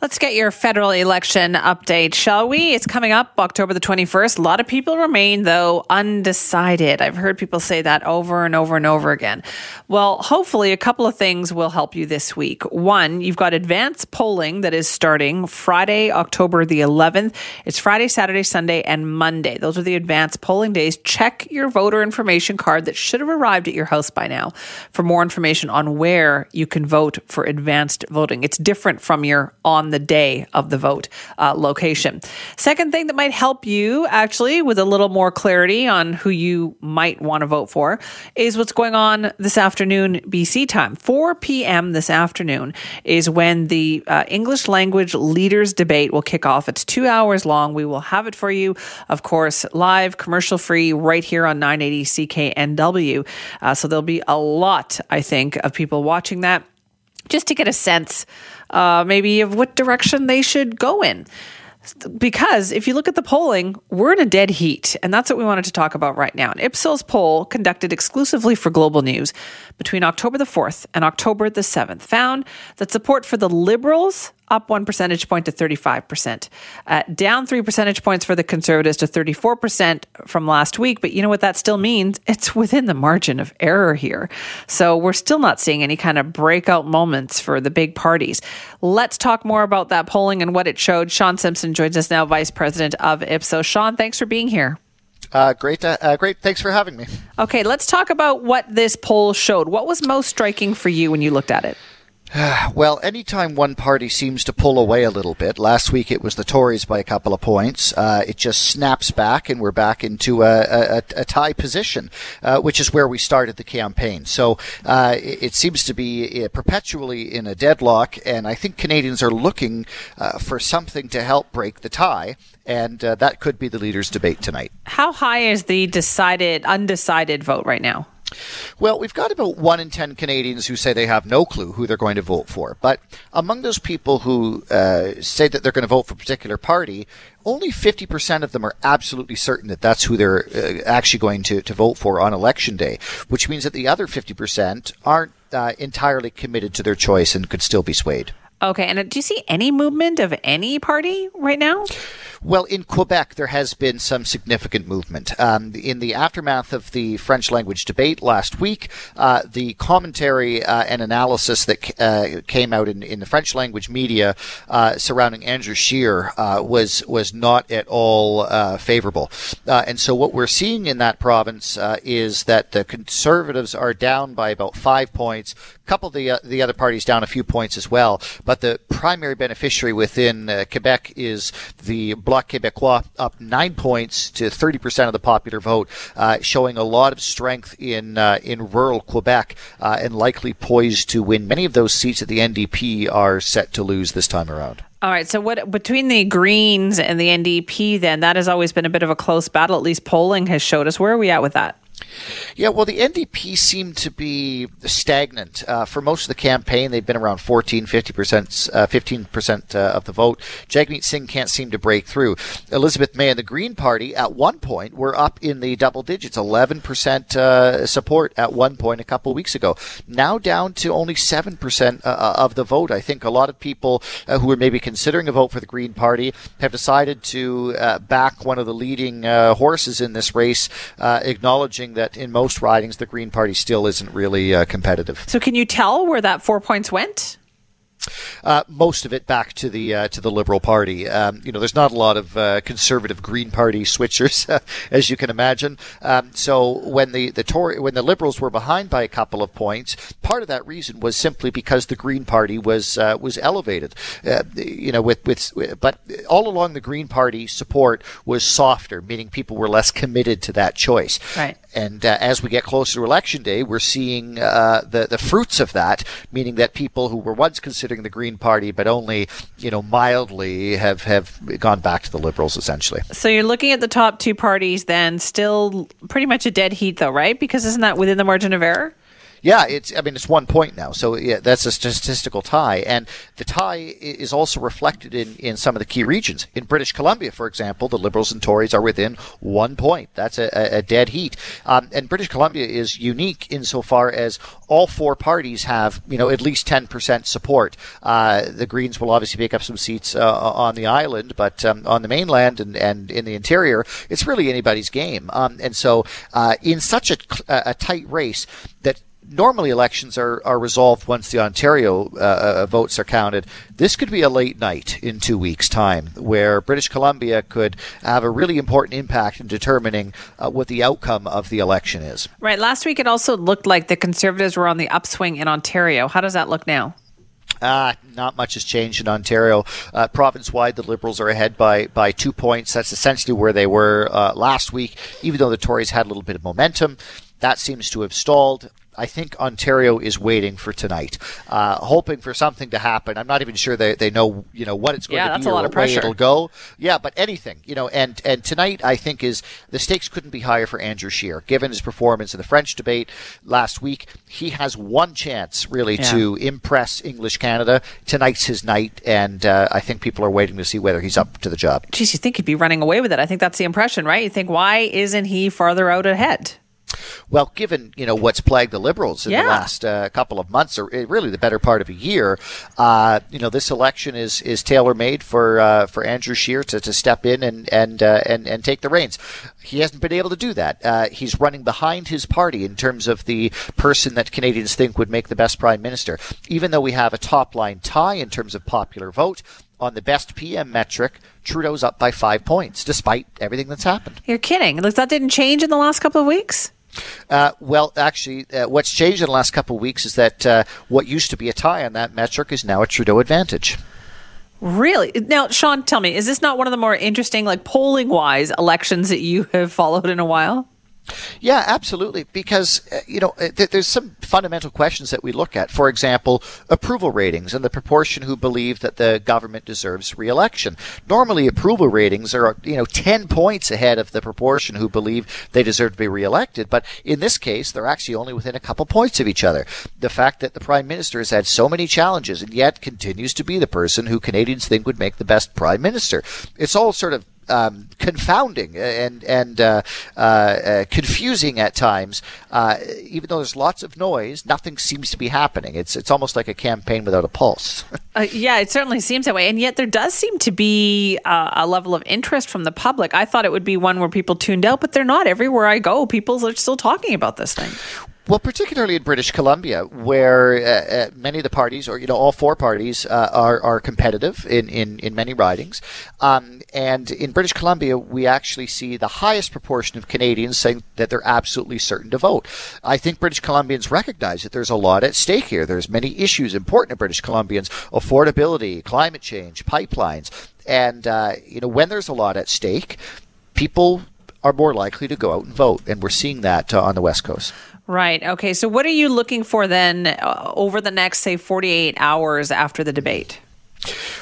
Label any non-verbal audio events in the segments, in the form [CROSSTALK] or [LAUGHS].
Let's get your federal election update, shall we? It's coming up October the 21st. A lot of people remain, though, undecided. I've heard people say that over and over and over again. Well, hopefully, a couple of things will help you this week. One, you've got advanced polling that is starting Friday, October the 11th. It's Friday, Saturday, Sunday, and Monday. Those are the advanced polling days. Check your voter information card that should have arrived at your house by now for more information on where you can vote for advanced voting. It's different from your on the day of the vote uh, location. Second thing that might help you actually with a little more clarity on who you might want to vote for is what's going on this afternoon, BC time. 4 p.m. this afternoon is when the uh, English language leaders debate will kick off. It's two hours long. We will have it for you, of course, live, commercial free, right here on 980 CKNW. Uh, so there'll be a lot, I think, of people watching that just to get a sense uh, maybe of what direction they should go in. Because if you look at the polling, we're in a dead heat. And that's what we wanted to talk about right now. An Ipsos poll conducted exclusively for Global News between October the 4th and October the 7th found that support for the Liberals up one percentage point to 35%, uh, down three percentage points for the Conservatives to 34% from last week. But you know what that still means? [LAUGHS] It's within the margin of error here. So we're still not seeing any kind of breakout moments for the big parties. Let's talk more about that polling and what it showed. Sean Simpson joins us now, Vice President of Ipsos. Sean, thanks for being here. Uh, great, uh, uh, great. Thanks for having me. Okay, let's talk about what this poll showed. What was most striking for you when you looked at it? [SIGHS] well, anytime one party seems to pull away a little bit, last week it was the Tories by a couple of points, uh, it just snaps back and we're back into a, a, a tie position, uh, which is where we started the campaign. So uh, it, it, seems to be uh, perpetually in a deadlock, and I think Canadians are looking uh, for something to help break the tie, and uh, that could be the leaders' debate tonight. How high is the decided, undecided vote right now? Well, we've got about one in ten Canadians who say they have no clue who they're going to vote for. But among those people who uh, say that they're going to vote for a particular party, only 50% of them are absolutely certain that that's who they're uh, actually going to, to vote for on election day, which means that the other 50% aren't uh, entirely committed to their choice and could still be swayed. Okay, and do you see any movement of any party right now? Well, in Quebec, there has been some significant movement. Um, in the aftermath of the French language debate last week, uh, the commentary uh, and analysis that uh, came out in, in the French language media uh, surrounding Andrew Scheer uh, was was not at all uh, favorable. and so, what we're seeing in that province is that the Conservatives are down by about five points. Couple of the the other parties down a few points as well. But the primary beneficiary within Quebec is the Bloc Québécois up nine points to 30% of the popular vote, uh, showing a lot of strength in uh, in rural Quebec uh, and likely poised to win many of those seats that the NDP are set to lose this time around. All right. So, what between the Greens and the NDP, then that has always been a bit of a close battle. At least polling has showed us. Where are we at with that? Yeah, well, the NDP seemed to be stagnant uh, for most of the campaign. They've been around 14, 50 percent, uh, 15 percent uh, of the vote. Jagmeet Singh can't seem to break through. Elizabeth May and the Green Party at one point were up in the double digits, 11 percent uh, support at one point a couple weeks ago. Now down to only seven percent uh, of the vote. I think a lot of people who are maybe considering a vote for the Green Party have decided to back one of the leading horses in this race, acknowledging that in most ridings the Green Party still isn't really uh, competitive. So, can you tell where that four points went? Uh, most of it back to the uh, to the Liberal Party. Um, you know, there's not a lot of uh, conservative Green Party switchers, [LAUGHS] as you can imagine. Um, so when the the Tory when the Liberals were behind by a couple of points, part of that reason was simply because the Green Party was uh, was elevated. Uh, you know, with with but all along the Green Party support was softer, meaning people were less committed to that choice. Right. And uh, as we get closer to election day, we're seeing the the fruits of that, meaning that people who were once considered the Green Party, but only you know mildly have have gone back to the Liberals essentially. So you're looking at the top two parties, then still pretty much a dead heat, though, right? Because isn't that within the margin of error? Yeah, it's. I mean, it's one point now, so yeah, that's a statistical tie, and the tie is also reflected in in some of the key regions. In British Columbia, for example, the Liberals and Tories are within one point. That's a, a dead heat. Um, and British Columbia is unique insofar as all four parties have, you know, at least ten percent support. Uh, the Greens will obviously pick up some seats uh, on the island, but um, on the mainland and, and in the interior, it's really anybody's game. Um, and so, uh, in such a, a tight race that normally elections are, are resolved once the Ontario uh, uh, votes are counted. This could be a late night in two weeks' time where British Columbia could have a really important impact in determining uh, what the outcome of the election is. Right. Last week, it also looked like the Conservatives were on the upswing in Ontario. How does that look now? Uh, not much has changed in Ontario. Uh, province wide, the Liberals are ahead by, by two points. That's essentially where they were uh, last week, even though the Tories had a little bit of momentum. That seems to have stalled. I think Ontario is waiting for tonight, uh, hoping for something to happen. I'm not even sure they, they know you know what it's going yeah, to be or a lot what of pressure. way it'll go. Yeah, but anything you know, and and tonight I think is the stakes couldn't be higher for Andrew Scheer given his performance in the French debate last week. He has one chance really Yeah. to impress English Canada. Tonight's his night, and uh, I think people are waiting to see whether he's up to the job. Geez, you think he'd be running away with it. I think that's the impression, right? You think, why isn't he farther out ahead? Well, given you know what's plagued the Liberals in Yeah. the last uh, couple of months, or uh, really the better part of a year, uh, you know this election is is tailor made for uh, for Andrew Scheer to, to step in and and uh, and and take the reins. He hasn't been able to do that. Uh, he's running behind his party in terms of the person that Canadians think would make the best prime minister. Even though we have a top line tie in terms of popular vote on the best PM metric, Trudeau's up by five points, despite everything that's happened. You're kidding. That didn't change in the last couple of weeks? Uh, well, actually, uh, what's changed in the last couple of weeks is that uh, what used to be a tie on that metric is now a Trudeau advantage. Really? Now, Sean, tell me, is this not one of the more interesting, like polling wise, elections that you have followed in a while? Yeah, absolutely. Because, uh, you know, uh, th- there's some fundamental questions that we look at. For example, approval ratings and the proportion who believe that the government deserves re-election. Normally, approval ratings are, you know, 10 points ahead of the proportion who believe they deserve to be re-elected. But in this case, they're actually only within a couple points of each other. The fact that the Prime Minister has had so many challenges and yet continues to be the person who Canadians think would make the best Prime Minister. It's all sort of um, confounding and and uh, uh, uh, confusing at times. Uh, even though there's lots of noise, nothing seems to be happening. It's it's almost like a campaign without a pulse. [LAUGHS] Uh, yeah, it certainly seems that way. And yet there does seem to be a level of interest from the public. I thought it would be one where people tuned out, but they're not. Everywhere I go, people are still talking about this thing. Well, particularly in British Columbia, where uh, uh, many of the parties, or you know, all four parties, uh, are are competitive in in, in many ridings, um, and in British Columbia, we actually see the highest proportion of Canadians saying that they're absolutely certain to vote. I think British Columbians recognize that there's a lot at stake here. There's many issues important to British Columbians: affordability, climate change, pipelines, and uh, you know, when there's a lot at stake, people are more likely to go out and vote, and we're seeing that uh, on the West Coast. Right. Okay. So, what are you looking for then uh, over the next, say, 48 hours after the debate?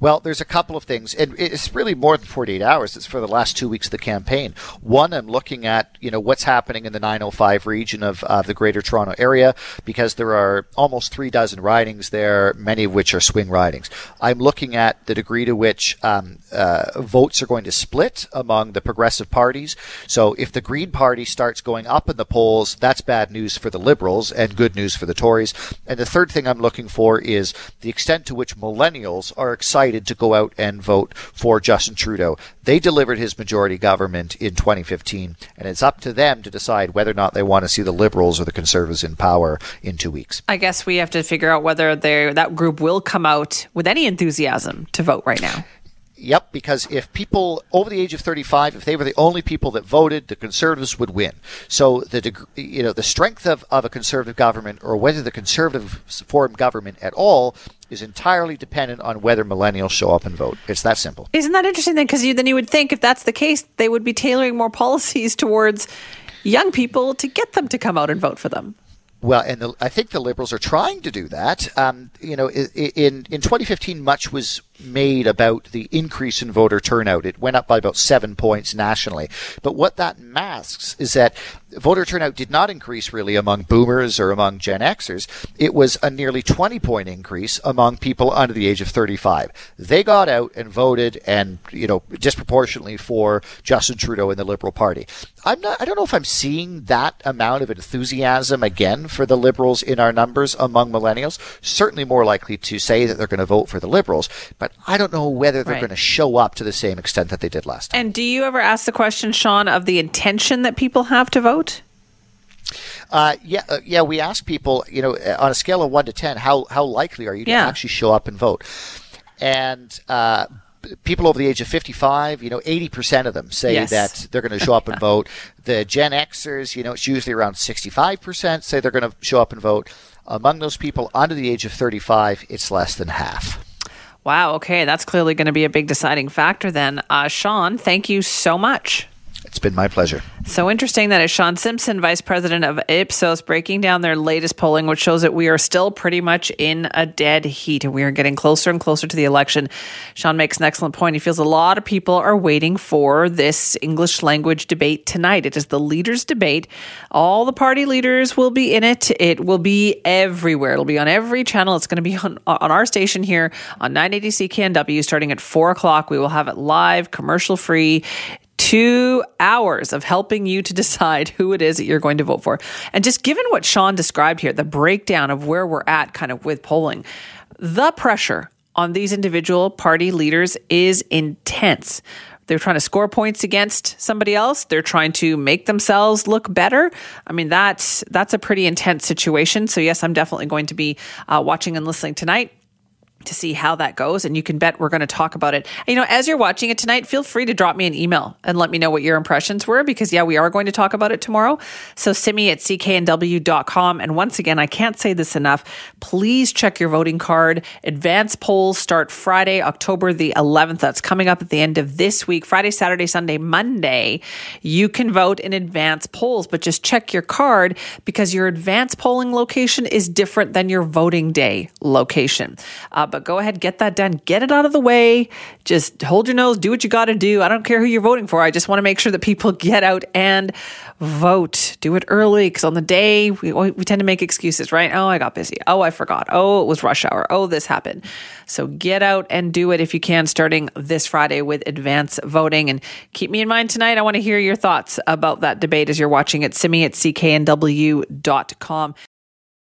Well, there's a couple of things, and it's really more than 48 hours. It's for the last two weeks of the campaign. One, I'm looking at you know what's happening in the 905 region of uh, the Greater Toronto Area because there are almost three dozen ridings there, many of which are swing ridings. I'm looking at the degree to which um, uh, votes are going to split among the progressive parties. So if the Green Party starts going up in the polls, that's bad news for the Liberals and good news for the Tories. And the third thing I'm looking for is the extent to which millennials are excited to go out and vote for Justin Trudeau. They delivered his majority government in 2015, and it's up to them to decide whether or not they want to see the Liberals or the Conservatives in power in two weeks. I guess we have to figure out whether that group will come out with any enthusiasm to vote right now. Yep, because if people over the age of 35, if they were the only people that voted, the conservatives would win. So the you know the strength of, of a conservative government or whether the conservative form government at all is entirely dependent on whether millennials show up and vote. It's that simple. Isn't that interesting then? Because you, then you would think if that's the case, they would be tailoring more policies towards young people to get them to come out and vote for them. Well, and the, I think the Liberals are trying to do that. Um, you know, in in 2015, much was made about the increase in voter turnout. It went up by about seven points nationally. But what that masks is that voter turnout did not increase really among boomers or among Gen Xers. It was a nearly 20 point increase among people under the age of 35. They got out and voted and, you know, disproportionately for Justin Trudeau and the Liberal Party. I'm not, I don't know if I'm seeing that amount of enthusiasm again for the Liberals in our numbers among millennials. Certainly more likely to say that they're going to vote for the Liberals, but I don't know whether they're Right. going to show up to the same extent that they did last time. And do you ever ask the question, Sean, of the intention that people have to vote? Uh, yeah, uh, yeah. We ask people, you know, uh, on a scale of one to ten, how how likely are you to actually show up and vote? And uh, people over the age of fifty-five, you know, eighty percent of them say Yes. that they're going to show up and [LAUGHS] vote. The Gen Xers, you know, it's usually around sixty-five percent say they're going to show up and vote. Among those people under the age of thirty-five, it's less than half. Wow. Okay. That's clearly going to be a big deciding factor then. Uh, Sean, thank you so much. It's been my pleasure. So interesting that Sean Simpson, Vice President of Ipsos, breaking down their latest polling, which shows that we are still pretty much in a dead heat and we are getting closer and closer to the election. Sean makes an excellent point. He feels a lot of people are waiting for this English language debate tonight. It is the leaders' debate. All the party leaders will be in it. It will be everywhere. It'll be on every channel. It's going to be on, on our station here on 980 CKNW starting at 4 o'clock. We will have it live, commercial free two hours of helping you to [LAUGHS] decide who it is that you're going to vote for. And just given what Sean described here, the breakdown of where we're at kind of with polling, the pressure on these individual party leaders is intense. They're trying to score points against somebody else. They're trying to make themselves look better. I mean, that's that's a pretty intense situation. So yes, I'm definitely going to be uh, watching and listening tonight to see how that goes. And you can bet we're going to talk about it. You know, as you're watching it tonight, feel free to drop me an email and let me know what your impressions were because, yeah, we are going to talk about it tomorrow. So, simi at cknw.com. And once again, I can't say this enough. Please check your voting card. Advance polls start Friday, October the 11th. That's coming up at the end of this week, Friday, Saturday, Sunday, Monday. You can vote in advance polls, but just check your card because your advance polling location is different than your voting day location. Uh, but go ahead, get that done, get it out of the way. Just hold your nose, do what you got to do. I don't care who you're voting for. I just want to make sure that people [LAUGHS] get out and vote. Do it early because on the day we, we tend to make excuses, right? Oh, I got busy. Oh, I forgot. Oh, it was rush hour. Oh, this happened. So get out and do it if you can, starting this Friday with advance voting. And keep me in mind tonight. I want to hear your thoughts about that debate as you're watching it. Simi at cknw.com.